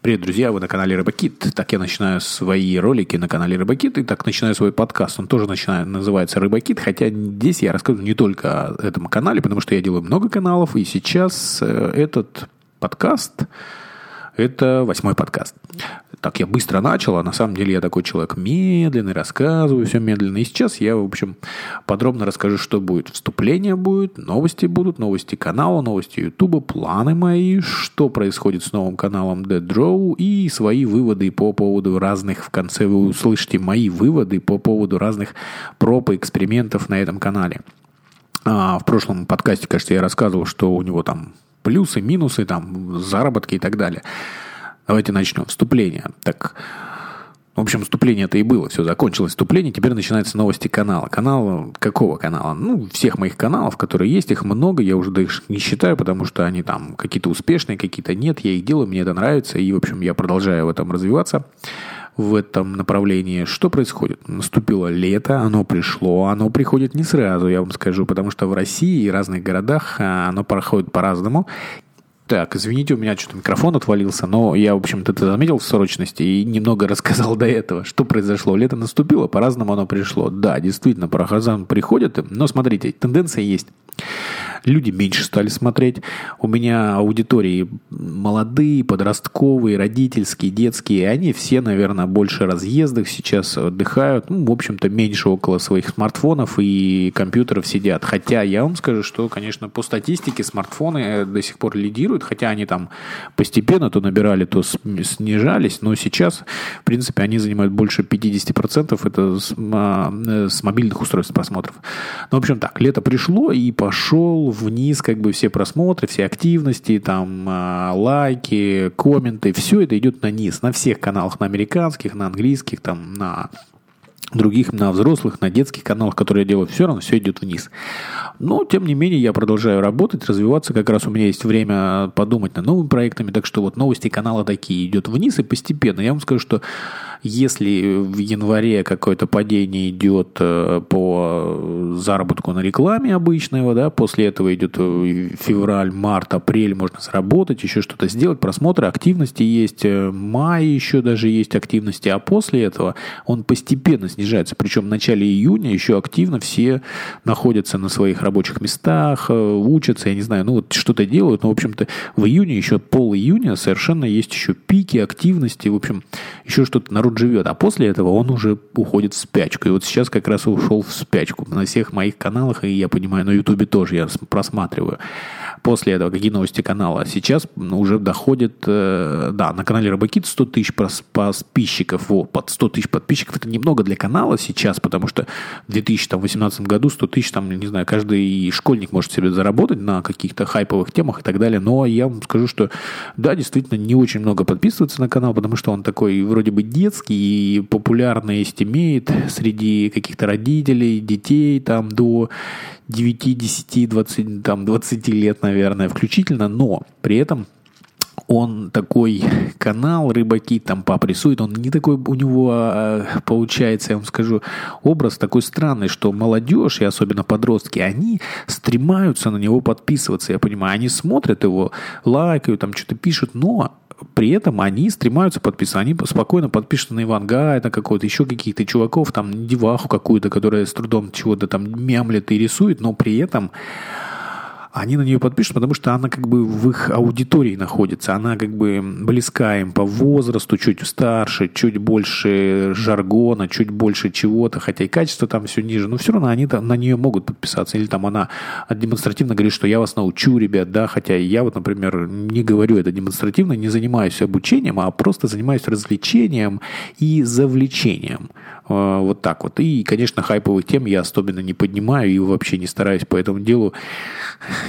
Привет, друзья, вы на канале Рыбакит. Так я начинаю свои ролики на канале Рыбакит, и так начинаю свой подкаст. Он тоже начинает, называется Рыбакит, хотя здесь я расскажу не только о этом канале, потому что я делаю много каналов, и сейчас э, этот подкаст, это восьмой подкаст так я быстро начал, а на самом деле я такой человек медленный, рассказываю все медленно. И сейчас я, в общем, подробно расскажу, что будет. Вступление будет, новости будут, новости канала, новости Ютуба, планы мои, что происходит с новым каналом Dead Draw и свои выводы по поводу разных, в конце вы услышите мои выводы по поводу разных проб и экспериментов на этом канале. А в прошлом подкасте, кажется, я рассказывал, что у него там плюсы, минусы, там, заработки и так далее. Давайте начнем. Вступление. Так, в общем, вступление это и было. Все, закончилось вступление. Теперь начинаются новости канала. Канала какого канала? Ну, всех моих каналов, которые есть, их много. Я уже их не считаю, потому что они там какие-то успешные, какие-то нет. Я их делаю, мне это нравится. И, в общем, я продолжаю в этом развиваться в этом направлении. Что происходит? Наступило лето, оно пришло, оно приходит не сразу, я вам скажу, потому что в России и разных городах а, оно проходит по-разному. Так, извините, у меня что-то микрофон отвалился, но я, в общем-то, это заметил в срочности и немного рассказал до этого, что произошло. Лето наступило, по-разному оно пришло. Да, действительно, парохозан приходят, но смотрите, тенденция есть люди меньше стали смотреть. У меня аудитории молодые, подростковые, родительские, детские. Они все, наверное, больше разъездах сейчас отдыхают. Ну, в общем-то, меньше около своих смартфонов и компьютеров сидят. Хотя я вам скажу, что, конечно, по статистике смартфоны до сих пор лидируют. Хотя они там постепенно то набирали, то снижались. Но сейчас, в принципе, они занимают больше 50%. Это с, а, с мобильных устройств просмотров. Ну, в общем, так, лето пришло и пошел вниз как бы все просмотры, все активности, там а, лайки, комменты, все это идет на низ, на всех каналах, на американских, на английских, там на других, на взрослых, на детских каналах, которые я делаю, все равно все идет вниз. Но, тем не менее, я продолжаю работать, развиваться. Как раз у меня есть время подумать над новыми проектами. Так что вот новости канала такие идет вниз и постепенно. Я вам скажу, что если в январе какое-то падение идет э, по заработку на рекламе обычного, да, после этого идет э, февраль, март, апрель, можно заработать, еще что-то сделать, просмотры, активности есть, э, май еще даже есть активности, а после этого он постепенно снижается. Причем в начале июня еще активно все находятся на своих рабочих местах, учатся, я не знаю, ну вот что-то делают, но, в общем-то, в июне, еще пол июня совершенно есть еще пики активности, в общем, еще что-то народ народ живет, а после этого он уже уходит в спячку. И вот сейчас как раз ушел в спячку. На всех моих каналах, и я понимаю, на Ютубе тоже я просматриваю. После этого какие новости канала? Сейчас уже доходит, э, да, на канале Рыбакит 100 тысяч подписчиков. Вот, под 100 тысяч подписчиков это немного для канала сейчас, потому что в 2018 году 100 тысяч, там, не знаю, каждый школьник может себе заработать на каких-то хайповых темах и так далее. Но я вам скажу, что да, действительно, не очень много подписывается на канал, потому что он такой вроде бы детский и популярность имеет среди каких-то родителей, детей там до 9, 10, 20, там, 20 лет, наверное, включительно, но при этом он такой канал рыбаки там пап рисует, он не такой у него а, получается, я вам скажу, образ такой странный, что молодежь и особенно подростки, они стремаются на него подписываться, я понимаю, они смотрят его, лайкают, там что-то пишут, но при этом они стремаются подписаться. Они спокойно подпишут на Иван Гай, на какого-то еще каких-то чуваков, там, деваху какую-то, которая с трудом чего-то там мямлет и рисует, но при этом они на нее подпишут, потому что она как бы в их аудитории находится. Она как бы близка им по возрасту, чуть старше, чуть больше жаргона, чуть больше чего-то, хотя и качество там все ниже, но все равно они на нее могут подписаться. Или там она демонстративно говорит, что я вас научу, ребят, да, хотя я вот, например, не говорю это демонстративно, не занимаюсь обучением, а просто занимаюсь развлечением и завлечением. А, вот так вот. И, конечно, хайповых тем я особенно не поднимаю и вообще не стараюсь по этому делу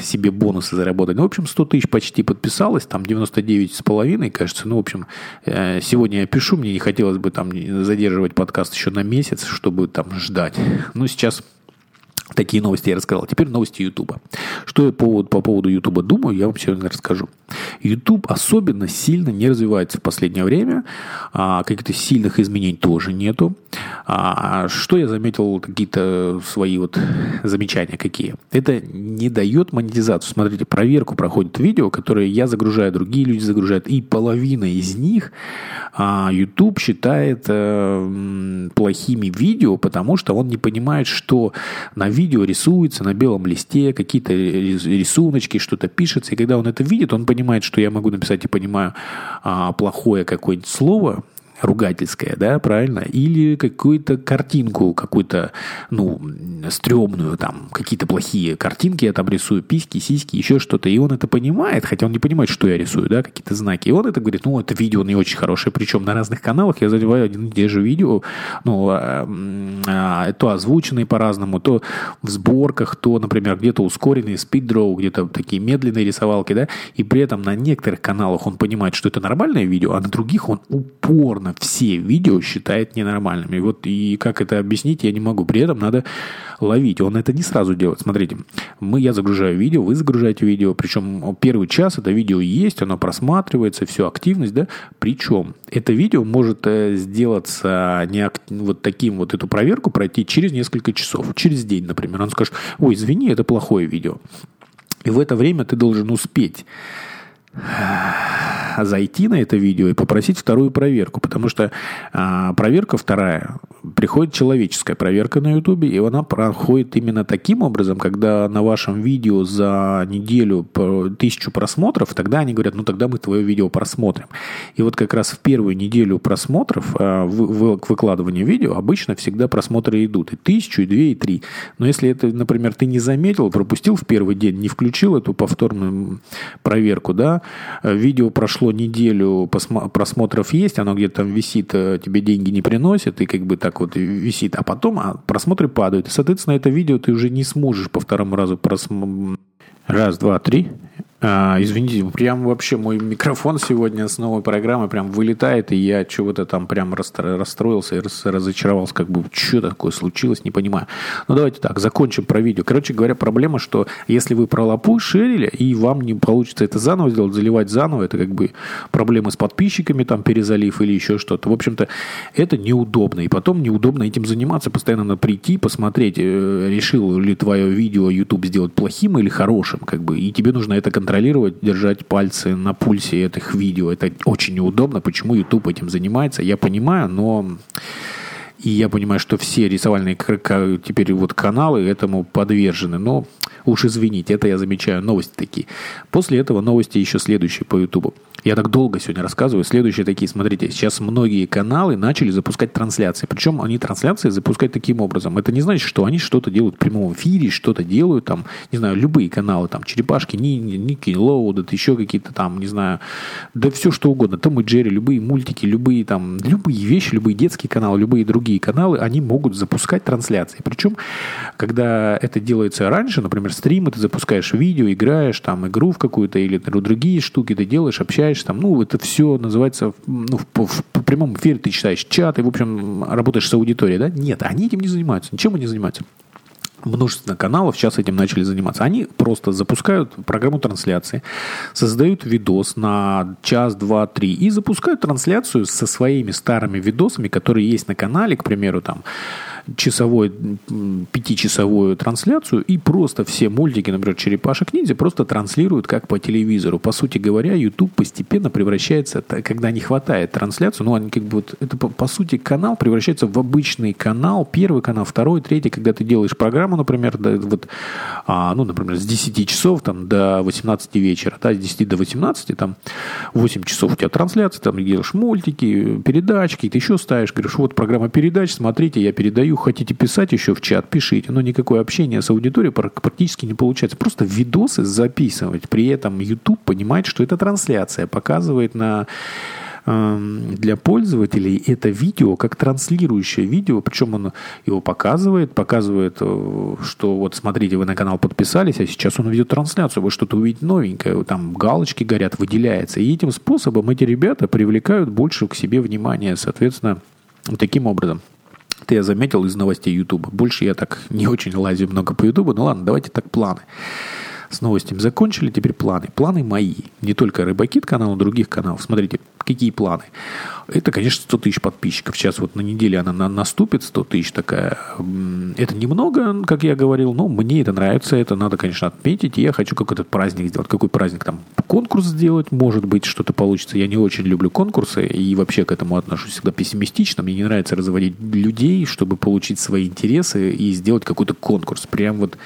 себе бонусы заработать. Ну, в общем, 100 тысяч почти подписалось, там 99 с половиной, кажется. Ну, в общем, э, сегодня я пишу, мне не хотелось бы там задерживать подкаст еще на месяц, чтобы там ждать. Ну, сейчас Такие новости я рассказал. Теперь новости Ютуба. Что я по поводу, по поводу Ютуба думаю, я вам сегодня расскажу. Ютуб особенно сильно не развивается в последнее время. А, каких-то сильных изменений тоже нету. А, что я заметил, какие-то свои вот замечания какие. Это не дает монетизацию. Смотрите, проверку проходит видео, которые я загружаю, другие люди загружают. И половина из них а, YouTube считает а, плохими видео, потому что он не понимает, что на видео рисуется на белом листе, какие-то рисуночки, что-то пишется. И когда он это видит, он понимает, что я могу написать и понимаю а, плохое какое-нибудь слово, ругательское, да, правильно? Или какую-то картинку, какую-то, ну, стрёмную, там, какие-то плохие картинки я там рисую, письки, сиськи, еще что-то. И он это понимает, хотя он не понимает, что я рисую, да, какие-то знаки. И он это говорит, ну, это видео не очень хорошее. Причем на разных каналах я задеваю один и те же видео, ну, а, а, то озвученные по-разному, то в сборках, то, например, где-то ускоренные спиддроу, где-то такие медленные рисовалки, да, и при этом на некоторых каналах он понимает, что это нормальное видео, а на других он упорно абсолютно все видео считает ненормальными. Вот и как это объяснить, я не могу. При этом надо ловить. Он это не сразу делает. Смотрите, мы, я загружаю видео, вы загружаете видео, причем первый час это видео есть, оно просматривается, все, активность, да. Причем это видео может э, сделаться не вот таким вот эту проверку пройти через несколько часов, через день, например. Он скажет, ой, извини, это плохое видео. И в это время ты должен успеть зайти на это видео и попросить вторую проверку, потому что а, проверка вторая приходит человеческая проверка на Ютубе, и она проходит именно таким образом, когда на вашем видео за неделю тысячу просмотров, тогда они говорят, ну тогда мы твое видео просмотрим. И вот как раз в первую неделю просмотров а, к выкладыванию видео обычно всегда просмотры идут и тысячу, и две, и три. Но если это, например, ты не заметил, пропустил в первый день, не включил эту повторную проверку, да, видео прошло неделю, просмотров есть, оно где-то там висит, э, тебе деньги не приносит, и как бы так вот висит, а потом а просмотры падают. И, соответственно, это видео ты уже не сможешь по второму разу просмотреть. Раз, два, три. А, извините, прям вообще мой микрофон сегодня с новой программы прям вылетает, и я чего-то там прям расстроился и разочаровался, как бы, что такое случилось, не понимаю. Ну, давайте так, закончим про видео. Короче говоря, проблема, что если вы про лапу шерили, и вам не получится это заново сделать, заливать заново, это как бы проблемы с подписчиками, там, перезалив или еще что-то. В общем-то, это неудобно, и потом неудобно этим заниматься, постоянно надо прийти, посмотреть, э, решил ли твое видео YouTube сделать плохим или хорошим, как бы, и тебе нужно это контролировать контролировать, держать пальцы на пульсе этих видео. Это очень неудобно. Почему YouTube этим занимается, я понимаю, но... И я понимаю, что все рисовальные теперь вот каналы этому подвержены. Но уж извините, это я замечаю, новости такие. После этого новости еще следующие по YouTube. Я так долго сегодня рассказываю. Следующие такие, смотрите, сейчас многие каналы начали запускать трансляции. Причем они трансляции запускают таким образом. Это не значит, что они что-то делают в прямом эфире, что-то делают там, не знаю, любые каналы, там, Черепашки, Ники, Лоудед, еще какие-то там, не знаю, да все что угодно. Том и Джерри, любые мультики, любые там, любые вещи, любые детские каналы, любые другие каналы, они могут запускать трансляции. Причем, когда это делается раньше, например, стримы, ты запускаешь видео, играешь там игру в какую-то или другие штуки ты делаешь, общаешься, там, ну, это все называется, ну, в, в, в прямом эфире ты читаешь чат и, в общем, работаешь с аудиторией, да? Нет, они этим не занимаются. Ничем они не занимаются множество каналов сейчас этим начали заниматься. Они просто запускают программу трансляции, создают видос на час, два, три и запускают трансляцию со своими старыми видосами, которые есть на канале, к примеру, там часовой, пятичасовую трансляцию, и просто все мультики, например, «Черепашек ниндзя» просто транслируют как по телевизору. По сути говоря, YouTube постепенно превращается, когда не хватает трансляцию, ну, они как бы это по сути канал превращается в обычный канал, первый канал, второй, третий, когда ты делаешь программу, например, да, вот, а, ну, например, с 10 часов там, до 18 вечера, да, с 10 до 18, там, 8 часов у тебя трансляция, там, делаешь мультики, передачки, ты еще ставишь, говоришь, вот программа передач, смотрите, я передаю хотите писать еще в чат, пишите. Но никакое общение с аудиторией практически не получается. Просто видосы записывать. При этом YouTube понимает, что это трансляция. Показывает на эм, для пользователей это видео как транслирующее видео, причем он его показывает, показывает, э, что вот смотрите, вы на канал подписались, а сейчас он ведет трансляцию, вы что-то увидите новенькое, там галочки горят, выделяется. И этим способом эти ребята привлекают больше к себе внимания, соответственно, таким образом. Это я заметил из новостей Ютуба. Больше я так не очень лазю много по Ютубу. Ну ладно, давайте так планы с новостями закончили, теперь планы. Планы мои, не только Рыбакит канал, но других каналов. Смотрите, какие планы. Это, конечно, 100 тысяч подписчиков. Сейчас вот на неделе она на, наступит, 100 тысяч такая. Это немного, как я говорил, но мне это нравится, это надо, конечно, отметить. я хочу какой-то праздник сделать. Какой праздник там? Конкурс сделать, может быть, что-то получится. Я не очень люблю конкурсы и вообще к этому отношусь всегда пессимистично. Мне не нравится разводить людей, чтобы получить свои интересы и сделать какой-то конкурс. Прям вот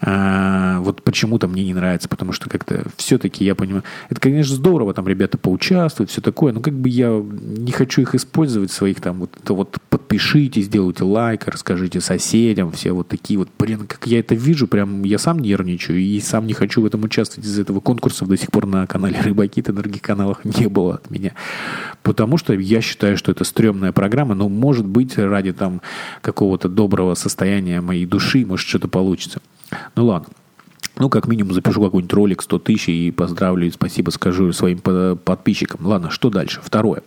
а, вот почему-то мне не нравится, потому что как-то все-таки я понимаю, это, конечно, здорово, там ребята поучаствуют, все такое, но как бы я не хочу их использовать своих там вот, это вот подпишите, сделайте лайк, расскажите соседям, все вот такие вот, блин, как я это вижу, прям я сам нервничаю и сам не хочу в этом участвовать из этого конкурса до сих пор на канале Рыбаки, на других каналах не было от меня, потому что я считаю, что это стрёмная программа, но может быть ради там какого-то доброго состояния моей души, может что-то получится. Ну ладно. Ну, как минимум, запишу какой-нибудь ролик 100 тысяч и поздравлю и спасибо скажу своим подписчикам. Ладно, что дальше? Второе.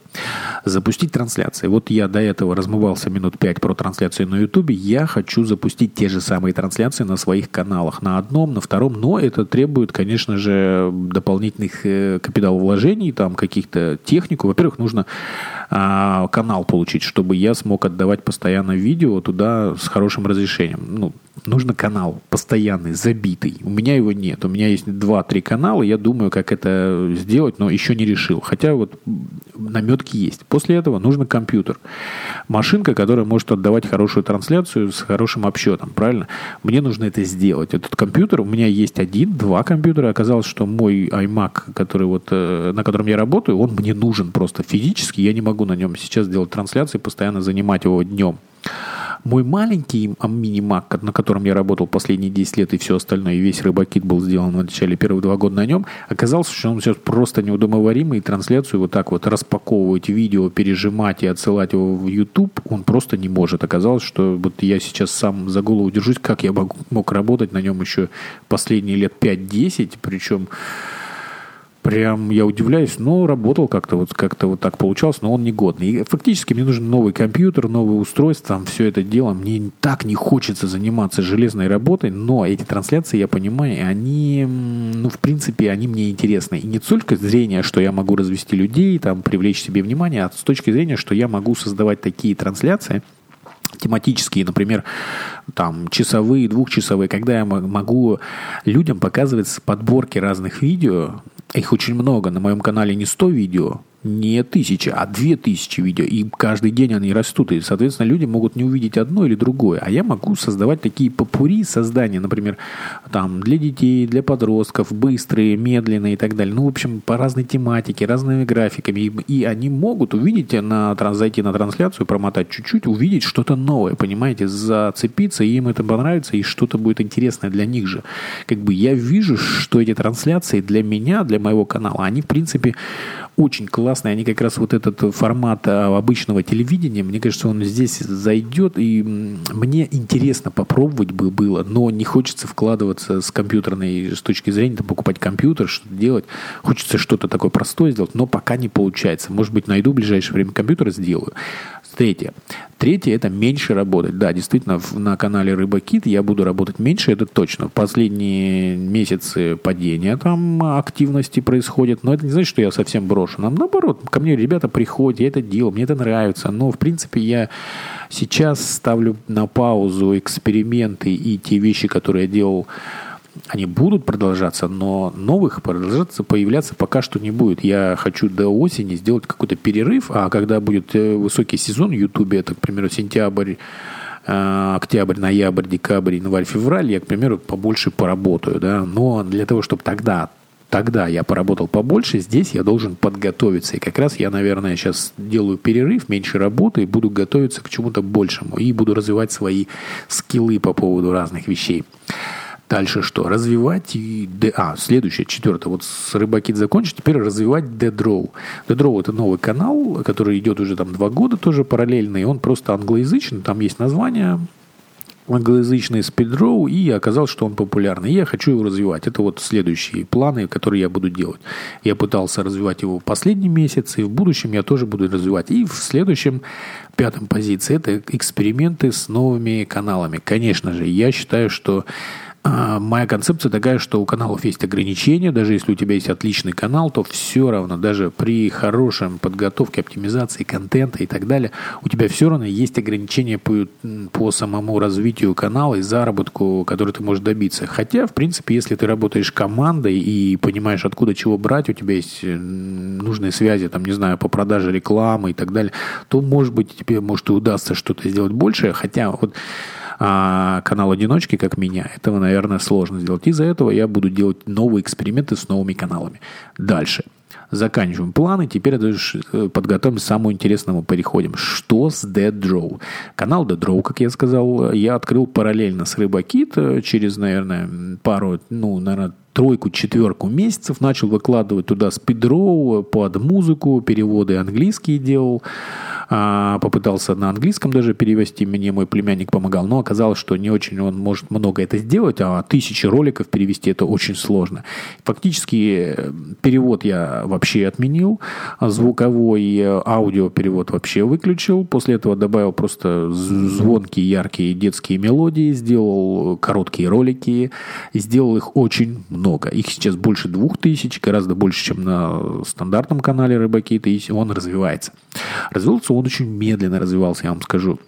Запустить трансляции. Вот я до этого размывался минут 5 про трансляции на Ютубе. Я хочу запустить те же самые трансляции на своих каналах. На одном, на втором. Но это требует, конечно же, дополнительных э, капиталовложений, там каких-то технику. Во-первых, нужно а, канал получить, чтобы я смог отдавать постоянно видео туда с хорошим разрешением. Ну, нужно канал постоянный, забитый. У меня его нет. У меня есть два-три канала, я думаю, как это сделать, но еще не решил. Хотя вот наметки есть. После этого нужно компьютер. Машинка, которая может отдавать хорошую трансляцию с хорошим обсчетом, правильно? Мне нужно это сделать. Этот компьютер, у меня есть один, два компьютера. Оказалось, что мой iMac, который вот, э, на котором я работаю, он мне нужен просто физически. Я не могу на нем сейчас делать трансляции, постоянно занимать его днем. Мой маленький мини-мак, на котором я работал последние 10 лет и все остальное, и весь рыбакит был сделан в начале первых два года на нем, оказалось, что он сейчас просто неудомоваримый, и трансляцию вот так вот распаковывать видео, пережимать и отсылать его в YouTube он просто не может. Оказалось, что вот я сейчас сам за голову держусь, как я мог работать на нем еще последние лет 5-10, причем прям я удивляюсь, но работал как-то вот, как-то вот так получалось, но он негодный. И фактически мне нужен новый компьютер, новое устройство, там все это дело. Мне так не хочется заниматься железной работой, но эти трансляции, я понимаю, они, ну, в принципе, они мне интересны. И не только зрения, что я могу развести людей, там, привлечь себе внимание, а с точки зрения, что я могу создавать такие трансляции, тематические, например, там, часовые, двухчасовые, когда я могу людям показывать подборки разных видео, их очень много. На моем канале не 100 видео, не тысячи, а две тысячи видео. И каждый день они растут. И, соответственно, люди могут не увидеть одно или другое. А я могу создавать такие попури создания, например, там, для детей, для подростков, быстрые, медленные и так далее. Ну, в общем, по разной тематике, разными графиками. И, и они могут увидеть, на, зайти на трансляцию, промотать чуть-чуть, увидеть что-то новое, понимаете, зацепиться, и им это понравится, и что-то будет интересное для них же. Как бы я вижу, что эти трансляции для меня, для моего канала, они, в принципе, очень классные. Они как раз вот этот формат а, обычного телевидения, мне кажется, он здесь зайдет. И мне интересно попробовать бы было, но не хочется вкладываться с компьютерной с точки зрения, там, покупать компьютер, что-то делать. Хочется что-то такое простое сделать, но пока не получается. Может быть, найду в ближайшее время компьютер, сделаю. Третье. Третье – это меньше работать. Да, действительно, на канале Рыбакит я буду работать меньше, это точно. В последние месяцы падения там активности происходит, но это не значит, что я совсем брошу. Нам наоборот, ко мне ребята приходят, я это делаю, мне это нравится. Но, в принципе, я сейчас ставлю на паузу эксперименты и те вещи, которые я делал они будут продолжаться, но новых продолжаться появляться пока что не будет. Я хочу до осени сделать какой-то перерыв, а когда будет э, высокий сезон в Ютубе, это, к примеру, сентябрь, э, октябрь, ноябрь, декабрь, январь, февраль, я, к примеру, побольше поработаю, да, но для того, чтобы тогда тогда я поработал побольше, здесь я должен подготовиться. И как раз я, наверное, сейчас делаю перерыв, меньше работы, и буду готовиться к чему-то большему. И буду развивать свои скиллы по поводу разных вещей. Дальше что? Развивать и... А, следующее, четвертое. Вот с Рыбакит закончить, теперь развивать Dead Row. Dead Row это новый канал, который идет уже там два года тоже параллельно, и он просто англоязычный, там есть название, англоязычный спидроу, и оказалось, что он популярный. Я хочу его развивать. Это вот следующие планы, которые я буду делать. Я пытался развивать его в последний месяц, и в будущем я тоже буду развивать. И в следующем, пятом позиции, это эксперименты с новыми каналами. Конечно же, я считаю, что моя концепция такая, что у каналов есть ограничения. Даже если у тебя есть отличный канал, то все равно, даже при хорошем подготовке, оптимизации контента и так далее, у тебя все равно есть ограничения по, по самому развитию канала и заработку, который ты можешь добиться. Хотя, в принципе, если ты работаешь командой и понимаешь, откуда чего брать, у тебя есть э, нужные связи, там, не знаю, по продаже рекламы и так далее, то, может быть, тебе, может, и удастся что-то сделать большее. Хотя вот а канал одиночки, как меня, этого, наверное, сложно сделать. Из-за этого я буду делать новые эксперименты с новыми каналами. Дальше. Заканчиваем планы. Теперь э, подготовим самому интересному. Переходим. Что с Dead Draw? Канал Dead Draw, как я сказал, я открыл параллельно с Рыбакит э, через, наверное, пару, ну, наверное, тройку, четверку месяцев, начал выкладывать туда спидроу под музыку, переводы английские делал, попытался на английском даже перевести, мне мой племянник помогал, но оказалось, что не очень он может много это сделать, а тысячи роликов перевести это очень сложно. Фактически э, перевод я вообще отменил, звуковой э, аудио перевод вообще выключил, после этого добавил просто звонкие, яркие детские мелодии, сделал короткие ролики, сделал их очень много. Их сейчас больше двух тысяч, гораздо больше, чем на стандартном канале Рыбакита, и он развивается. Развивался он очень медленно развивался, я вам скажу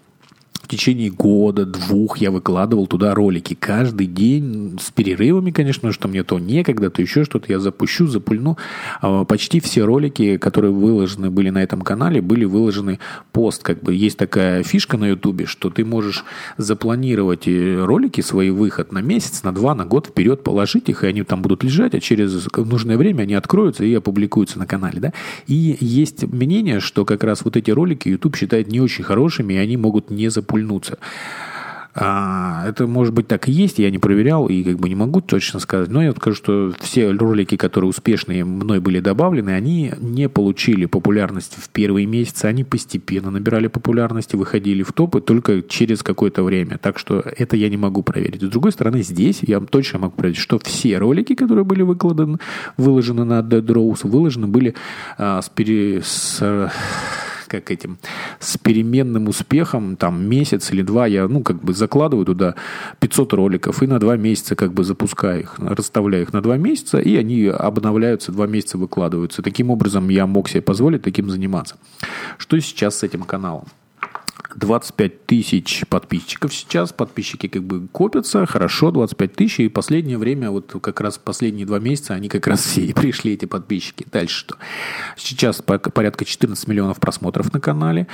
течение года, двух я выкладывал туда ролики. Каждый день с перерывами, конечно, что мне то некогда, то еще что-то я запущу, запульну. А, почти все ролики, которые выложены были на этом канале, были выложены пост. Как бы есть такая фишка на ютубе, что ты можешь запланировать э, ролики, свой выход на месяц, на два, на год вперед, положить их, и они там будут лежать, а через нужное время они откроются и опубликуются на канале. Да? И есть мнение, что как раз вот эти ролики YouTube считает не очень хорошими, и они могут не запульнуть ухмыльнуться. А, это может быть так и есть, я не проверял и как бы не могу точно сказать, но я скажу, что все ролики, которые успешные мной были добавлены, они не получили популярность в первые месяцы, они постепенно набирали популярность и выходили в топы только через какое-то время, так что это я не могу проверить. С другой стороны, здесь я точно могу проверить, что все ролики, которые были выкладаны, выложены на Dead Rose, выложены были а, с, пере, с как этим, с переменным успехом, там, месяц или два, я, ну, как бы закладываю туда 500 роликов и на два месяца как бы запускаю их, расставляю их на два месяца, и они обновляются, два месяца выкладываются. Таким образом, я мог себе позволить таким заниматься. Что сейчас с этим каналом? 25 тысяч подписчиков сейчас. Подписчики как бы копятся, хорошо, 25 тысяч. И последнее время, вот как раз последние два месяца, они как раз все и пришли, эти подписчики. Дальше что? Сейчас порядка 14 миллионов просмотров на канале.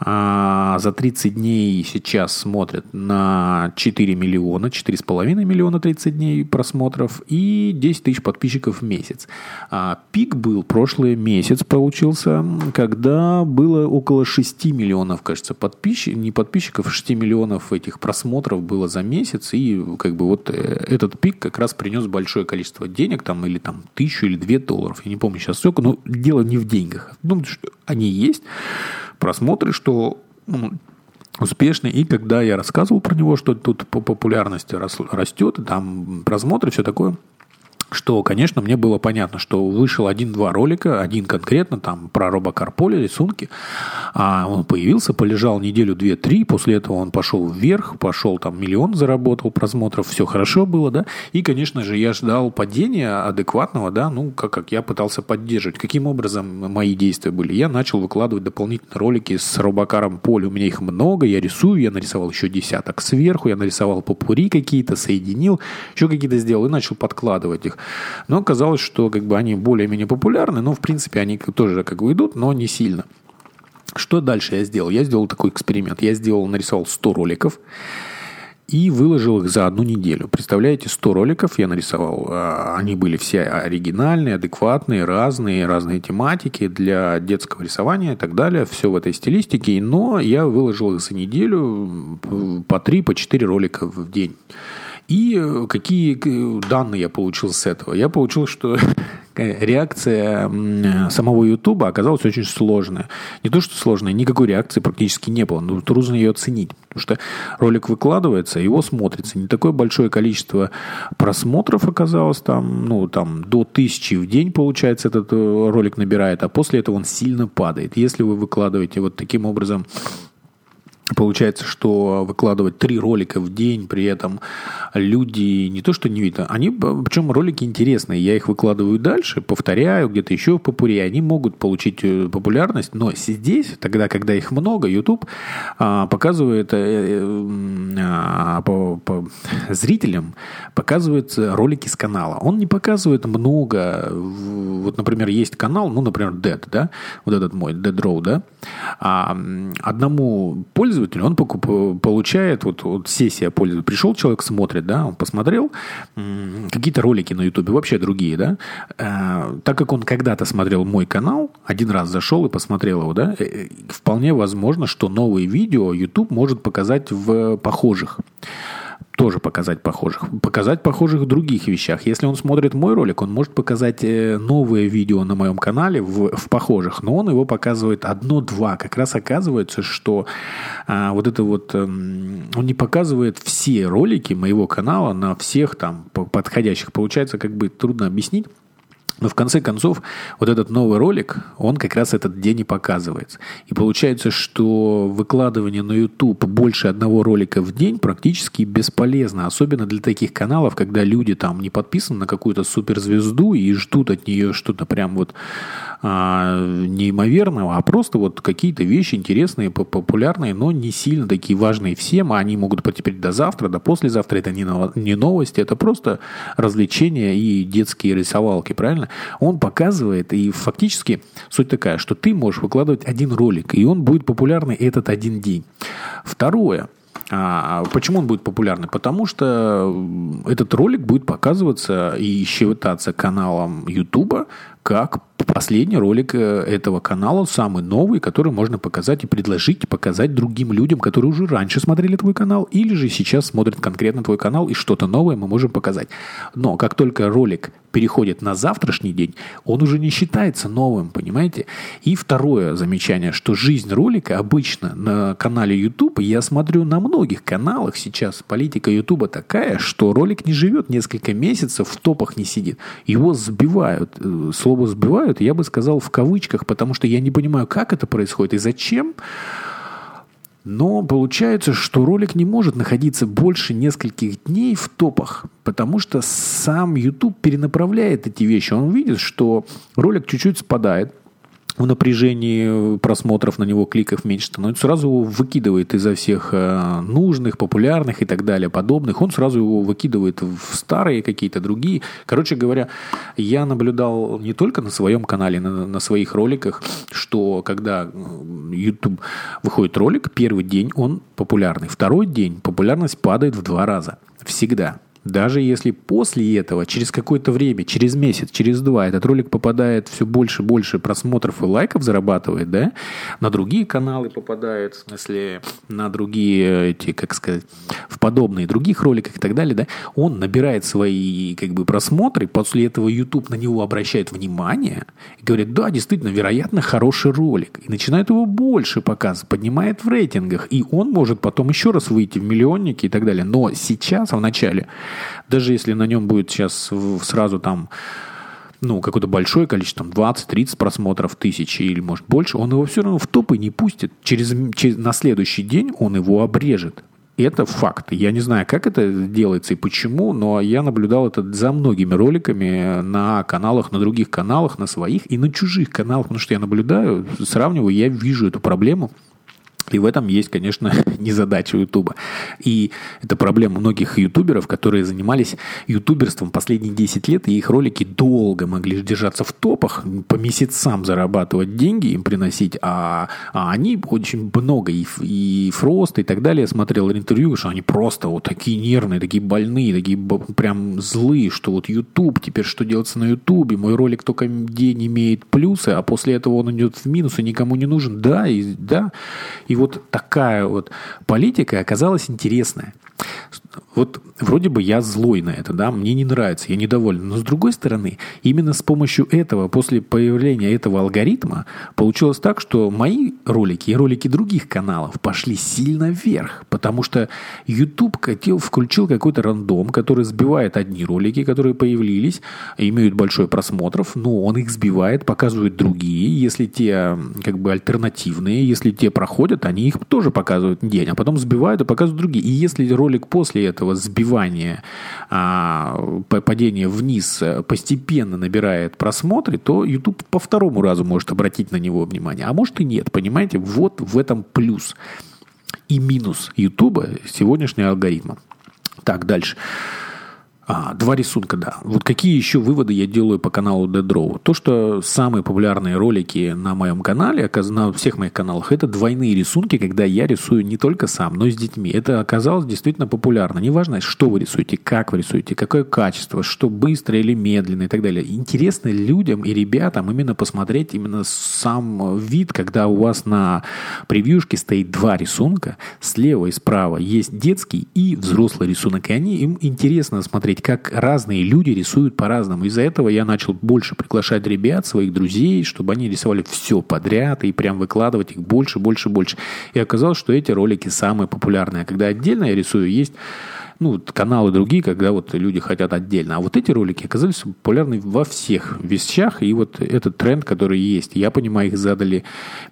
А за 30 дней сейчас смотрят на 4 миллиона, 4,5 миллиона 30 дней просмотров и 10 тысяч подписчиков в месяц. А пик был прошлый месяц получился, когда было около 6 миллионов, кажется, подписчиков подписчиков, не подписчиков, 6 миллионов этих просмотров было за месяц, и как бы вот э, этот пик как раз принес большое количество денег, там, или там тысячу или две долларов, я не помню сейчас сколько, но дело не в деньгах. Ну, что они есть, просмотры, что ну, успешный. И когда я рассказывал про него, что тут по популярности растет, там просмотры, все такое – что, конечно, мне было понятно, что вышел один-два ролика, один конкретно там про робокарполе, рисунки, а он появился, полежал неделю, две, три, после этого он пошел вверх, пошел там миллион заработал просмотров, все хорошо было, да, и, конечно же, я ждал падения адекватного, да, ну, как, как я пытался поддерживать. Каким образом мои действия были? Я начал выкладывать дополнительные ролики с робокаром поле, у меня их много, я рисую, я нарисовал еще десяток сверху, я нарисовал попури какие-то, соединил, еще какие-то сделал и начал подкладывать их. Но оказалось, что как бы они более-менее популярны, но в принципе они тоже как бы идут, но не сильно. Что дальше я сделал? Я сделал такой эксперимент. Я сделал, нарисовал 100 роликов и выложил их за одну неделю. Представляете, 100 роликов я нарисовал. А, они были все оригинальные, адекватные, разные, разные тематики для детского рисования и так далее. Все в этой стилистике. Но я выложил их за неделю по 3, по 4 ролика в день. И э, какие данные я получил с этого? Я получил, что э, реакция самого Ютуба оказалась очень сложная. Не то, что сложная, никакой реакции практически не было. Но трудно ее оценить. Потому что ролик выкладывается, его смотрится. Не такое большое количество просмотров оказалось там, ну, там до тысячи в день, получается, этот э, ролик набирает, а после этого он сильно падает. Если вы выкладываете вот таким образом Получается, что выкладывать три ролика в день, при этом люди не то что не видят, они, причем ролики интересные, я их выкладываю дальше, повторяю, где-то еще в попуре, они могут получить э, популярность, но здесь, тогда, когда их много, YouTube а, показывает э, э, а, по, по зрителям, показывает ролики с канала. Он не показывает много, вот, например, есть канал, ну, например, Dead, да, вот этот мой, Dead Row, да, а одному пользователю пользователь, он получает, вот, вот сессия пользователя, пришел человек, смотрит, да, он посмотрел какие-то ролики на Ютубе, вообще другие, да, а, так как он когда-то смотрел мой канал, один раз зашел и посмотрел его, да, э, э, вполне возможно, что новые видео YouTube может показать в похожих тоже показать похожих. Показать похожих в других вещах. Если он смотрит мой ролик, он может показать э, новое видео на моем канале в, в похожих, но он его показывает одно-два. Как раз оказывается, что а, вот это вот... А, он не показывает все ролики моего канала на всех там подходящих. Получается, как бы трудно объяснить. Но в конце концов, вот этот новый ролик, он как раз этот день и показывается. И получается, что выкладывание на YouTube больше одного ролика в день практически бесполезно. Особенно для таких каналов, когда люди там не подписаны на какую-то суперзвезду и ждут от нее что-то прям вот а, неимоверного, а просто вот какие-то вещи интересные, популярные, но не сильно такие важные всем, а они могут потерпеть до завтра, до послезавтра. Это не, не новости, это просто развлечения и детские рисовалки, правильно? Он показывает, и фактически суть такая, что ты можешь выкладывать один ролик, и он будет популярный этот один день. Второе – а почему он будет популярный? Потому что этот ролик будет показываться и считаться каналом YouTube как последний ролик э, этого канала, самый новый, который можно показать и предложить, показать другим людям, которые уже раньше смотрели твой канал, или же сейчас смотрят конкретно твой канал, и что-то новое мы можем показать. Но как только ролик переходит на завтрашний день, он уже не считается новым, понимаете? И второе замечание, что жизнь ролика обычно на канале YouTube, я смотрю на многих каналах сейчас, политика YouTube такая, что ролик не живет несколько месяцев, в топах не сидит. Его сбивают, э, слово сбивают, я бы сказал в кавычках, потому что я не понимаю, как это происходит и зачем. Но получается, что ролик не может находиться больше нескольких дней в топах, потому что сам YouTube перенаправляет эти вещи. Он видит, что ролик чуть-чуть спадает, в напряжении просмотров на него, кликов меньше становится, сразу его выкидывает изо всех э, нужных, популярных и так далее, подобных. Он сразу его выкидывает в старые какие-то другие. Короче говоря, я наблюдал не только на своем канале, на, на своих роликах, что когда YouTube выходит ролик, первый день он популярный, второй день популярность падает в два раза. Всегда. Даже если после этого, через какое-то время, через месяц, через два, этот ролик попадает все больше и больше просмотров и лайков зарабатывает, да, на другие каналы попадает, в смысле, на другие эти, как сказать, в подобные других роликах и так далее, да, он набирает свои, как бы, просмотры, после этого YouTube на него обращает внимание и говорит, да, действительно, вероятно, хороший ролик, и начинает его больше показывать, поднимает в рейтингах, и он может потом еще раз выйти в миллионники и так далее. Но сейчас, в начале, даже если на нем будет сейчас сразу там ну, какое-то большое количество, там 20-30 просмотров, тысячи или, может, больше, он его все равно в топы не пустит. Через, через, на следующий день он его обрежет. Это факт. Я не знаю, как это делается и почему, но я наблюдал это за многими роликами на каналах, на других каналах, на своих и на чужих каналах, потому что я наблюдаю, сравниваю, я вижу эту проблему. И в этом есть, конечно, незадача Ютуба. И это проблема многих ютуберов, которые занимались ютуберством последние 10 лет, и их ролики долго могли держаться в топах, по месяцам зарабатывать деньги, им приносить, а, а они очень много, и, и Фрост, и так далее, смотрел интервью, что они просто вот такие нервные, такие больные, такие прям злые, что вот Ютуб, теперь что делается на Ютубе, мой ролик только день имеет плюсы, а после этого он идет в минус и никому не нужен. Да, и да, и вот такая вот политика оказалась интересная. Вот вроде бы я злой на это, да, мне не нравится, я недоволен. Но с другой стороны, именно с помощью этого, после появления этого алгоритма, получилось так, что мои ролики и ролики других каналов пошли сильно вверх, потому что YouTube хотел, включил какой-то рандом, который сбивает одни ролики, которые появились, имеют большой просмотров, но он их сбивает, показывает другие, если те как бы альтернативные, если те проходят, они их тоже показывают день, а потом сбивают и показывают другие. И если ролик после этого сбивания, а, падения вниз постепенно набирает просмотры, то YouTube по второму разу может обратить на него внимание. А может и нет, понимаете? Вот в этом плюс и минус YouTube сегодняшнего алгоритма. Так, дальше. А, два рисунка, да. Вот какие еще выводы я делаю по каналу Dead Draw? То, что самые популярные ролики на моем канале, на всех моих каналах, это двойные рисунки, когда я рисую не только сам, но и с детьми. Это оказалось действительно популярно. Неважно, что вы рисуете, как вы рисуете, какое качество, что быстро или медленно и так далее. Интересно людям и ребятам именно посмотреть именно сам вид, когда у вас на превьюшке стоит два рисунка, слева и справа есть детский и взрослый рисунок, и они им интересно смотреть посмотреть, как разные люди рисуют по-разному. Из-за этого я начал больше приглашать ребят, своих друзей, чтобы они рисовали все подряд и прям выкладывать их больше, больше, больше. И оказалось, что эти ролики самые популярные. А когда отдельно я рисую, есть ну, каналы другие, когда вот люди хотят отдельно. А вот эти ролики оказались популярны во всех вещах, и вот этот тренд, который есть, я понимаю, их задали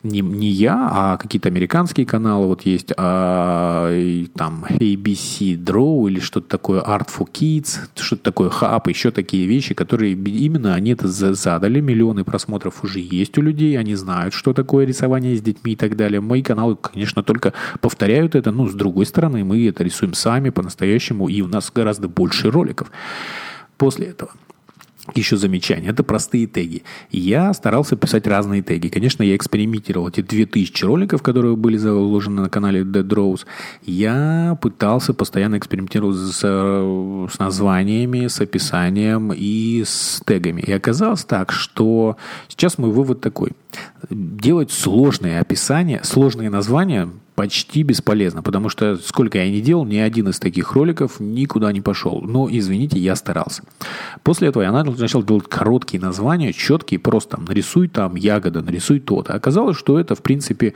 не, не я, а какие-то американские каналы вот есть, а, и, там ABC Draw или что-то такое, Art for Kids, что-то такое, Hub, еще такие вещи, которые именно они это задали, миллионы просмотров уже есть у людей, они знают, что такое рисование с детьми и так далее. Мои каналы, конечно, только повторяют это, но с другой стороны, мы это рисуем сами по-настоящему по-настоящему, и у нас гораздо больше роликов. После этого еще замечание. Это простые теги. Я старался писать разные теги. Конечно, я экспериментировал. Эти 2000 роликов, которые были заложены на канале Dead Rose, я пытался постоянно экспериментировать с, с названиями, с описанием и с тегами. И оказалось так, что сейчас мой вывод такой. Делать сложные описания, сложные названия почти бесполезно, потому что сколько я не делал, ни один из таких роликов никуда не пошел. Но, извините, я старался. После этого я начал делать короткие названия, четкие, просто там, нарисуй там ягода, нарисуй то-то. Оказалось, что это, в принципе,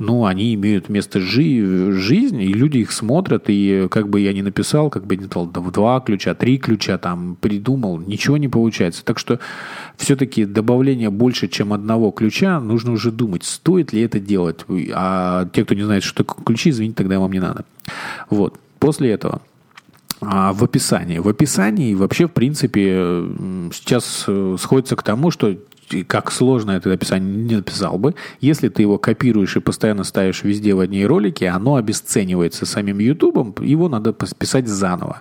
ну, они имеют место жи- жизни, и люди их смотрят, и как бы я ни написал, как бы не дал два ключа, три ключа там придумал, ничего не получается. Так что все-таки добавление больше, чем одного ключа, нужно уже думать, стоит ли это делать. А те, кто не знает, что такое ключи, извините, тогда вам не надо. Вот. После этого а в описании. В описании вообще, в принципе, сейчас э, сходится к тому, что как сложно это описание не написал бы. Если ты его копируешь и постоянно ставишь везде в одни ролики, оно обесценивается самим Ютубом, его надо писать заново.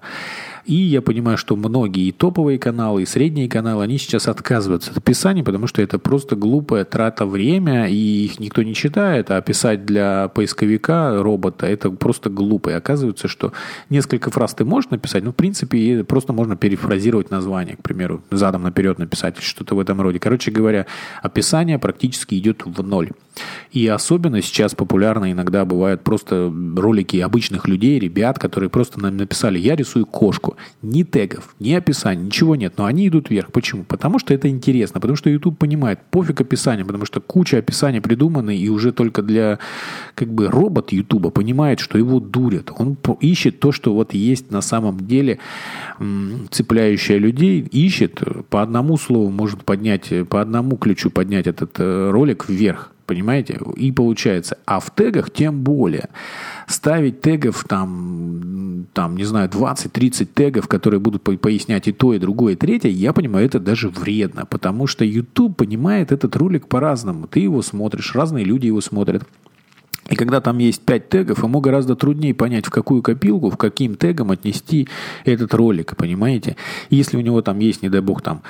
И я понимаю, что многие и топовые каналы, и средние каналы, они сейчас отказываются от описаний, потому что это просто глупая трата время, и их никто не читает, а писать для поисковика робота это просто глупо. И оказывается, что несколько фраз ты можешь написать, но в принципе просто можно перефразировать название, к примеру, задом наперед написать, что-то в этом роде. Короче говоря, описание практически идет в ноль. И особенно сейчас популярно иногда бывают просто ролики обычных людей, ребят, которые просто нам написали «я рисую кошку». Ни тегов, ни описания, ничего нет, но они идут вверх. Почему? Потому что это интересно, потому что YouTube понимает, пофиг описание, потому что куча описаний придуманы, и уже только для как бы робот YouTube понимает, что его дурят. Он ищет то, что вот есть на самом деле цепляющее людей, ищет по одному слову, может поднять, по одному ключу поднять этот э, ролик вверх. Понимаете? И получается. А в тегах тем более. Ставить тегов там, там не знаю, 20-30 тегов, которые будут пояснять и то, и другое, и третье, я понимаю, это даже вредно. Потому что YouTube понимает этот ролик по-разному. Ты его смотришь, разные люди его смотрят. И когда там есть 5 тегов, ему гораздо труднее понять, в какую копилку, в каким тегом отнести этот ролик, понимаете? если у него там есть, не дай бог, там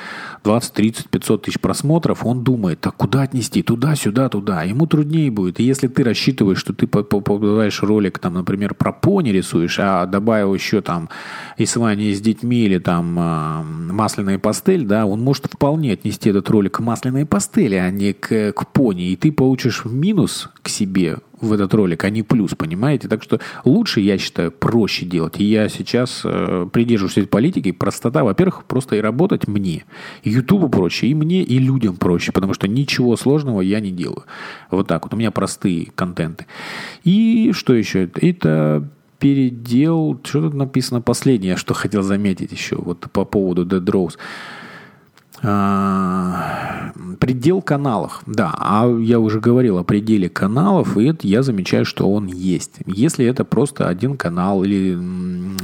20, 30, 500 тысяч просмотров, он думает, так куда отнести? Туда, сюда, туда. Ему труднее будет. И если ты рассчитываешь, что ты попадаешь ролик, там, например, про пони рисуешь, а добавил еще там рисование с детьми или там а, масляная пастель, да, он может вполне отнести этот ролик к масляной пастели, а не к, к пони. И ты получишь минус к себе в этот ролик, а не плюс, понимаете? Так что лучше, я считаю, проще делать. И я сейчас э, придерживаюсь этой политики. Простота, во-первых, просто и работать мне. Ютубу проще, и мне, и людям проще, потому что ничего сложного я не делаю. Вот так вот. У меня простые контенты. И что еще? Это передел... Что тут написано последнее, что хотел заметить еще вот по поводу Dead Rose. А, предел каналов. Да, а я уже говорил о пределе каналов, и это я замечаю, что он есть. Если это просто один канал, или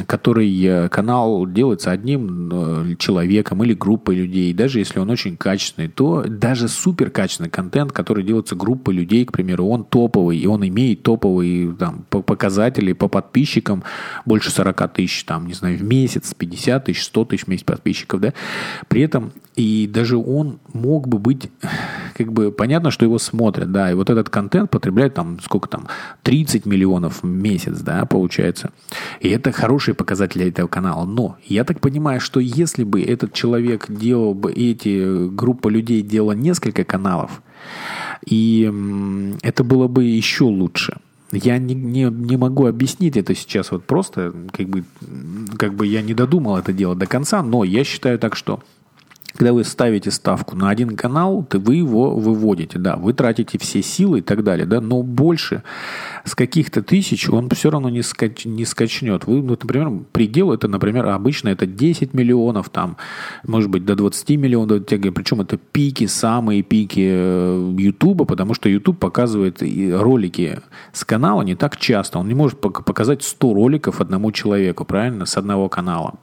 который э, канал делается одним э, человеком или группой людей, даже если он очень качественный, то даже супер качественный контент, который делается группой людей, к примеру, он топовый, и он имеет топовые там, показатели по подписчикам, больше 40 тысяч, там, не знаю, в месяц, 50 тысяч, 100 тысяч в месяц подписчиков, да, при этом и даже он мог бы быть, как бы, понятно, что его смотрят, да, и вот этот контент потребляет там, сколько там, 30 миллионов в месяц, да, получается. И это хорошие показатели этого канала. Но я так понимаю, что если бы этот человек делал бы, эти группа людей делала несколько каналов, и это было бы еще лучше. Я не, не, не могу объяснить это сейчас вот просто, как бы, как бы я не додумал это дело до конца, но я считаю так, что когда вы ставите ставку на один канал, то вы его выводите, да, вы тратите все силы и так далее, да, но больше с каких-то тысяч он все равно не, скач, не скачнет. Вы, вот, например, предел это, например, обычно это 10 миллионов, там, может быть, до 20 миллионов, причем это пики, самые пики э, Ютуба, потому что Ютуб показывает ролики с канала не так часто, он не может показать 100 роликов одному человеку, правильно, с одного канала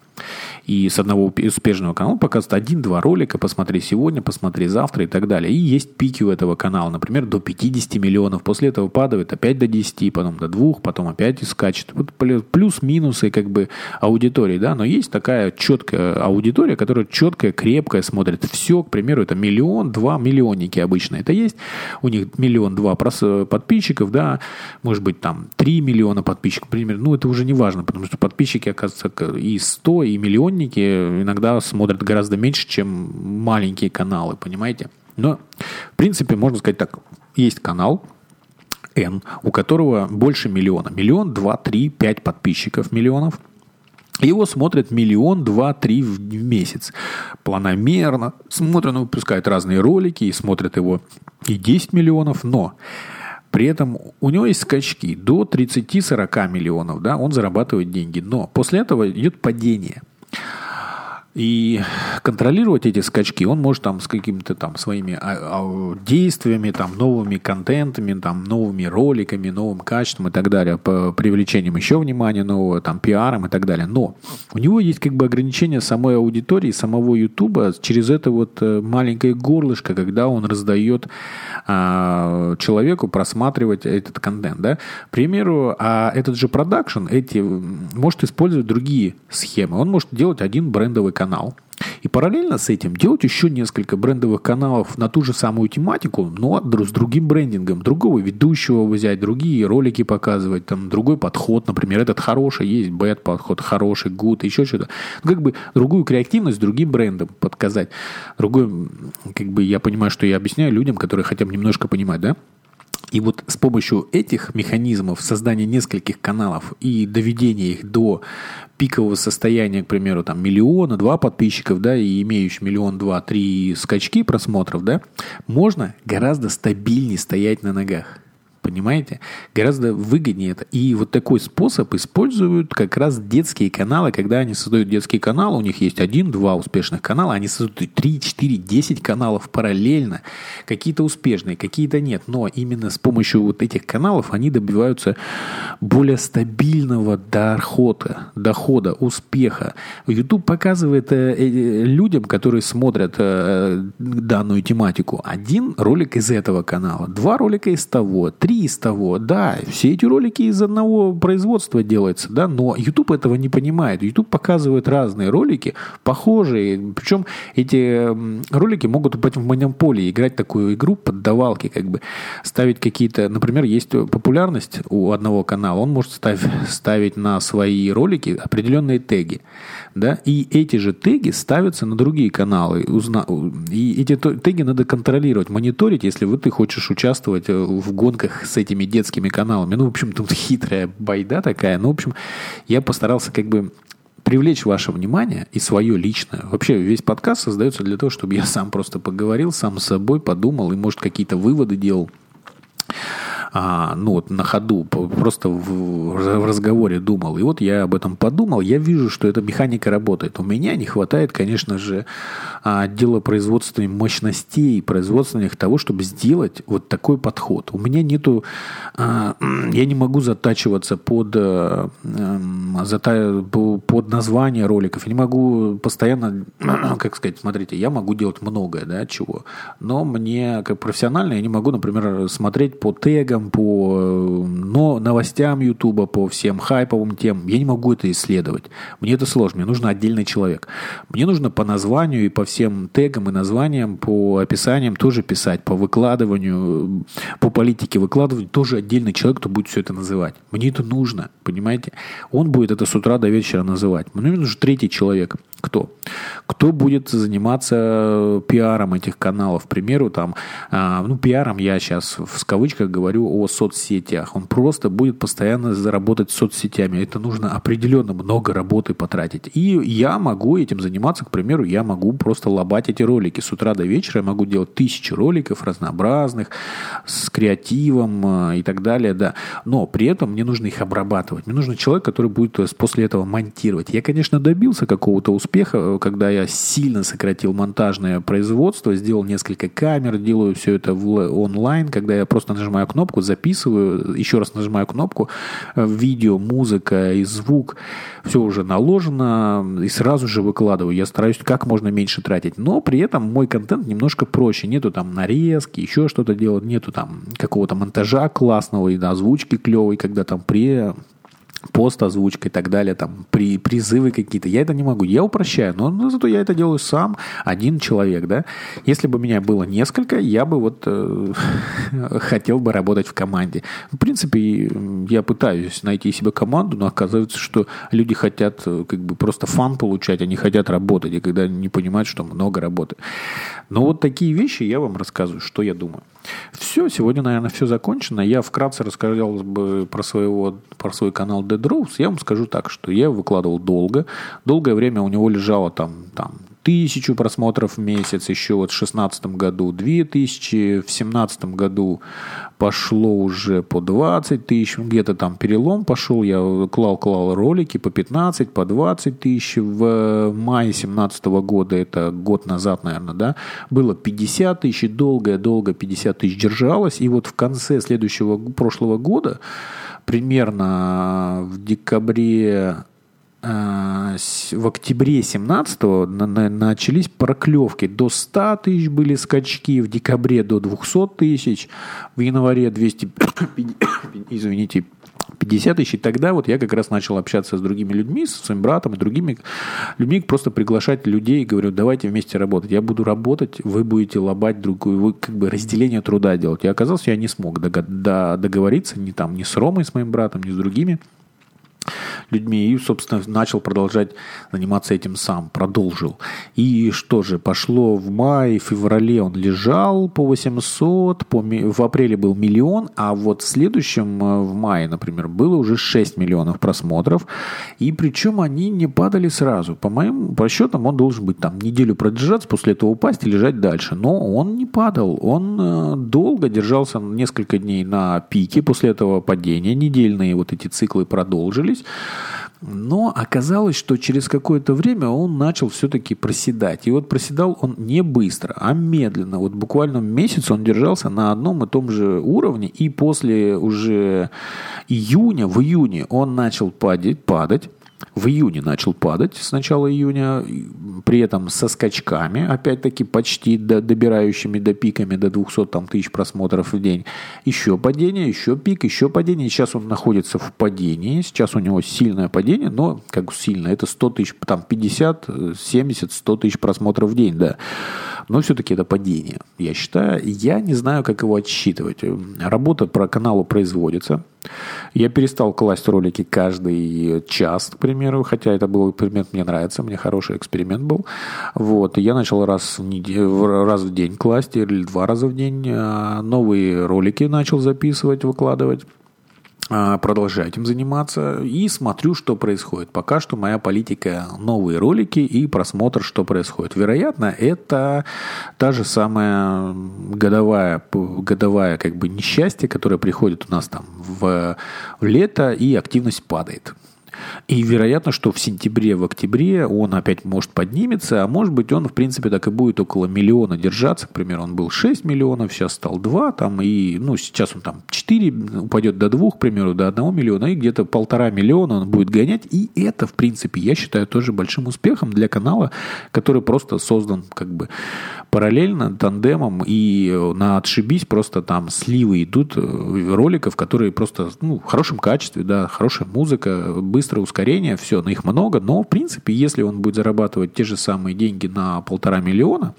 и с одного успешного канала показывают один-два ролика, посмотри сегодня, посмотри завтра и так далее. И есть пики у этого канала, например, до 50 миллионов, после этого падает опять до 10, потом до 2, потом опять и скачет. Вот плюс-минусы как бы аудитории, да, но есть такая четкая аудитория, которая четкая, крепкая, смотрит. Все, к примеру, это миллион, два миллионники обычно это есть, у них миллион-два подписчиков, да, может быть там 3 миллиона подписчиков, например, ну это уже не важно, потому что подписчики, оказывается, и 100, и миллионники иногда смотрят гораздо меньше, чем маленькие каналы, понимаете? Но, в принципе, можно сказать так. Есть канал, N, у которого больше миллиона. Миллион, два, три, пять подписчиков миллионов. Его смотрят миллион, два, три в месяц. Планомерно смотрят, он выпускает разные ролики и смотрят его и 10 миллионов. Но при этом у него есть скачки до 30-40 миллионов, да, он зарабатывает деньги. Но после этого идет падение. И контролировать эти скачки он может там с какими-то там своими а, а, действиями, там новыми контентами, там новыми роликами, новым качеством и так далее, по привлечением еще внимания нового, там пиаром и так далее. Но у него есть как бы ограничение самой аудитории, самого Ютуба через это вот э, маленькое горлышко, когда он раздает а, человеку просматривать этот контент, да. К примеру, а этот же продакшн эти может использовать другие схемы. Он может делать один брендовый канал. И параллельно с этим делать еще несколько брендовых каналов на ту же самую тематику, но с другим брендингом, другого ведущего взять, другие ролики показывать, там другой подход, например, этот хороший, есть bad подход, хороший, good, еще что-то. Ну, как бы другую креативность другим брендом подказать. Другой, как бы я понимаю, что я объясняю людям, которые хотят немножко понимать, да? И вот с помощью этих механизмов создания нескольких каналов и доведения их до пикового состояния, к примеру, там миллиона, два подписчиков, да, и имеющих миллион, два, три скачки просмотров, да, можно гораздо стабильнее стоять на ногах. Понимаете? Гораздо выгоднее это. И вот такой способ используют как раз детские каналы, когда они создают детские каналы, у них есть один-два успешных канала, они создают 3, 4, 10 каналов параллельно. Какие-то успешные, какие-то нет. Но именно с помощью вот этих каналов они добиваются более стабильного дохода, дохода, успеха. YouTube показывает э, э, людям, которые смотрят э, данную тематику, один ролик из этого канала, два ролика из того, три три из того. Да, все эти ролики из одного производства делаются, да, но YouTube этого не понимает. YouTube показывает разные ролики, похожие. Причем эти ролики могут быть в монополии, играть такую игру поддавалки, как бы ставить какие-то, например, есть популярность у одного канала, он может ставить, ставить на свои ролики определенные теги, да, и эти же теги ставятся на другие каналы, и эти теги надо контролировать, мониторить, если вот ты хочешь участвовать в гонках с этими детскими каналами. Ну, в общем, тут хитрая байда такая. Ну, в общем, я постарался как бы привлечь ваше внимание и свое личное. Вообще весь подкаст создается для того, чтобы я сам просто поговорил, сам с собой подумал и, может, какие-то выводы делал а, ну вот на ходу, просто в, в разговоре думал. И вот я об этом подумал, я вижу, что эта механика работает. У меня не хватает, конечно же, отдела производственных мощностей, производственных того, чтобы сделать вот такой подход. У меня нету, а, я не могу затачиваться под, а, под название роликов, я не могу постоянно, как сказать, смотрите, я могу делать многое, да, чего, но мне как профессионально я не могу, например, смотреть по тегам, новостям, по но, новостям Ютуба, по всем хайповым темам. Я не могу это исследовать. Мне это сложно. Мне нужен отдельный человек. Мне нужно по названию и по всем тегам и названиям, по описаниям тоже писать, по выкладыванию, по политике выкладывать тоже отдельный человек, кто будет все это называть. Мне это нужно, понимаете? Он будет это с утра до вечера называть. Мне нужен третий человек – кто? Кто будет заниматься пиаром этих каналов? К примеру, там, ну, пиаром я сейчас в кавычках говорю о соцсетях. Он просто будет постоянно заработать соцсетями. Это нужно определенно много работы потратить. И я могу этим заниматься, к примеру, я могу просто лобать эти ролики. С утра до вечера я могу делать тысячи роликов разнообразных, с креативом а, и так далее, да. Но при этом мне нужно их обрабатывать. Мне нужен человек, который будет после этого монтировать. Я, конечно, добился какого-то успеха, успеха, когда я сильно сократил монтажное производство, сделал несколько камер, делаю все это в онлайн, когда я просто нажимаю кнопку, записываю, еще раз нажимаю кнопку, э, видео, музыка и звук, все уже наложено и сразу же выкладываю. Я стараюсь как можно меньше тратить, но при этом мой контент немножко проще. Нету там нарезки, еще что-то делать, нету там какого-то монтажа классного и озвучки клевой, когда там при пост, озвучка и так далее, там, при, призывы какие-то. Я это не могу. Я упрощаю, но, но зато я это делаю сам, один человек, да. Если бы меня было несколько, я бы вот э, хотел бы работать в команде. В принципе, я пытаюсь найти себе команду, но оказывается, что люди хотят э, как бы просто фан получать, они хотят работать, и когда не понимают, что много работы. Но вот такие вещи я вам рассказываю, что я думаю. Все, сегодня, наверное, все закончено. Я вкратце рассказал бы про, своего, про свой канал Dead Rose. Я вам скажу так, что я выкладывал долго. Долгое время у него лежало там, там тысячу просмотров в месяц, еще вот в 2016 году две тысячи, в 2017 году пошло уже по 20 тысяч, где-то там перелом пошел, я клал-клал ролики по 15, по 20 тысяч, в мае 2017 года, это год назад, наверное, да, было 50 тысяч, долго-долго 50 тысяч держалось, и вот в конце следующего, прошлого года, примерно в декабре Э, в октябре 17-го начались проклевки. До 100 тысяч были скачки, в декабре до 200 тысяч, в январе 200, извините, 50 тысяч. И тогда вот я как раз начал общаться с другими людьми, со своим братом и другими людьми, просто приглашать людей и говорю, давайте вместе работать. Я буду работать, вы будете лобать другую, вы как бы разделение труда делать. И оказалось, я не смог договориться ни там, ни с Ромой, с моим братом, ни с другими людьми и, собственно, начал продолжать заниматься этим сам, продолжил. И что же, пошло в мае, в феврале он лежал по 800, по, в апреле был миллион, а вот в следующем, э, в мае, например, было уже 6 миллионов просмотров, и причем они не падали сразу. По моим расчетам он должен быть там неделю продержаться, после этого упасть и лежать дальше. Но он не падал, он э, долго держался несколько дней на пике, после этого падения, недельные вот эти циклы продолжились, но оказалось, что через какое-то время он начал все-таки проседать. И вот проседал он не быстро, а медленно. Вот буквально месяц он держался на одном и том же уровне. И после уже июня, в июне он начал падать, падать в июне начал падать с начала июня, при этом со скачками, опять-таки почти до, добирающими до пиками до 200 там, тысяч просмотров в день. Еще падение, еще пик, еще падение. Сейчас он находится в падении, сейчас у него сильное падение, но как сильно, это 100 тысяч, там 50, 70, 100 тысяч просмотров в день, да. Но все-таки это падение, я считаю. Я не знаю, как его отсчитывать. Работа по каналу производится. Я перестал класть ролики каждый час, к примеру, хотя это был эксперимент, мне нравится, мне хороший эксперимент был. Вот, я начал раз в, неделю, раз в день класть или два раза в день. А, новые ролики начал записывать, выкладывать. А, продолжаю этим заниматься и смотрю, что происходит. Пока что моя политика новые ролики и просмотр, что происходит. Вероятно, это та же самая годовая, годовая как бы несчастье, которое приходит у нас там в лето и активность падает. И вероятно, что в сентябре, в октябре он опять может поднимется, а может быть он, в принципе, так и будет около миллиона держаться. К примеру, он был 6 миллионов, сейчас стал 2, там, и, ну, сейчас он там 4, упадет до 2, к примеру, до 1 миллиона, и где-то полтора миллиона он будет гонять. И это, в принципе, я считаю тоже большим успехом для канала, который просто создан как бы параллельно тандемом, и на отшибись просто там сливы идут э, роликов, которые просто ну, в хорошем качестве, да, хорошая музыка, быстрое ускорение, все, но их много, но в принципе, если он будет зарабатывать те же самые деньги на полтора миллиона,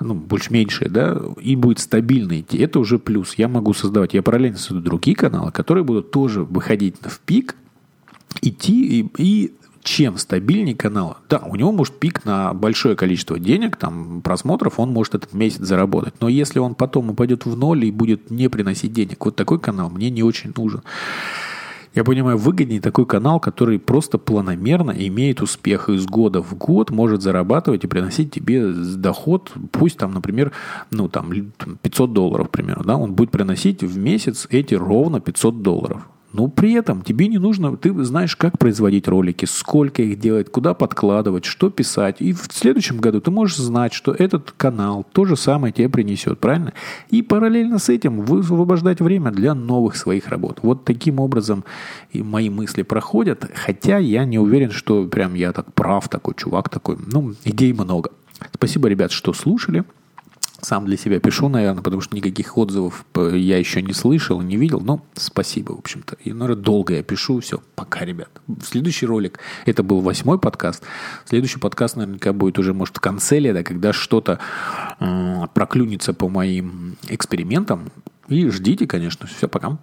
ну, больше-меньше, да, и будет стабильно идти, это уже плюс. Я могу создавать, я параллельно создаю другие каналы, которые будут тоже выходить в пик, идти и, и чем стабильнее канал, да, у него может пик на большое количество денег, там, просмотров, он может этот месяц заработать. Но если он потом упадет в ноль и будет не приносить денег, вот такой канал мне не очень нужен. Я понимаю, выгоднее такой канал, который просто планомерно имеет успех из года в год, может зарабатывать и приносить тебе доход, пусть там, например, ну там 500 долларов, к примеру, да, он будет приносить в месяц эти ровно 500 долларов. Но при этом тебе не нужно, ты знаешь, как производить ролики, сколько их делать, куда подкладывать, что писать. И в следующем году ты можешь знать, что этот канал то же самое тебе принесет, правильно? И параллельно с этим высвобождать время для новых своих работ. Вот таким образом и мои мысли проходят, хотя я не уверен, что прям я так прав, такой чувак такой. Ну, идей много. Спасибо, ребят, что слушали. Сам для себя пишу, наверное, потому что никаких отзывов э, я еще не слышал, не видел. Но спасибо, в общем-то. И, наверное, долго я пишу. Все, пока, ребят. Следующий ролик, это был восьмой подкаст. Следующий подкаст наверняка будет уже, может, в конце лета, когда что-то э, проклюнется по моим экспериментам. И ждите, конечно. Все, пока.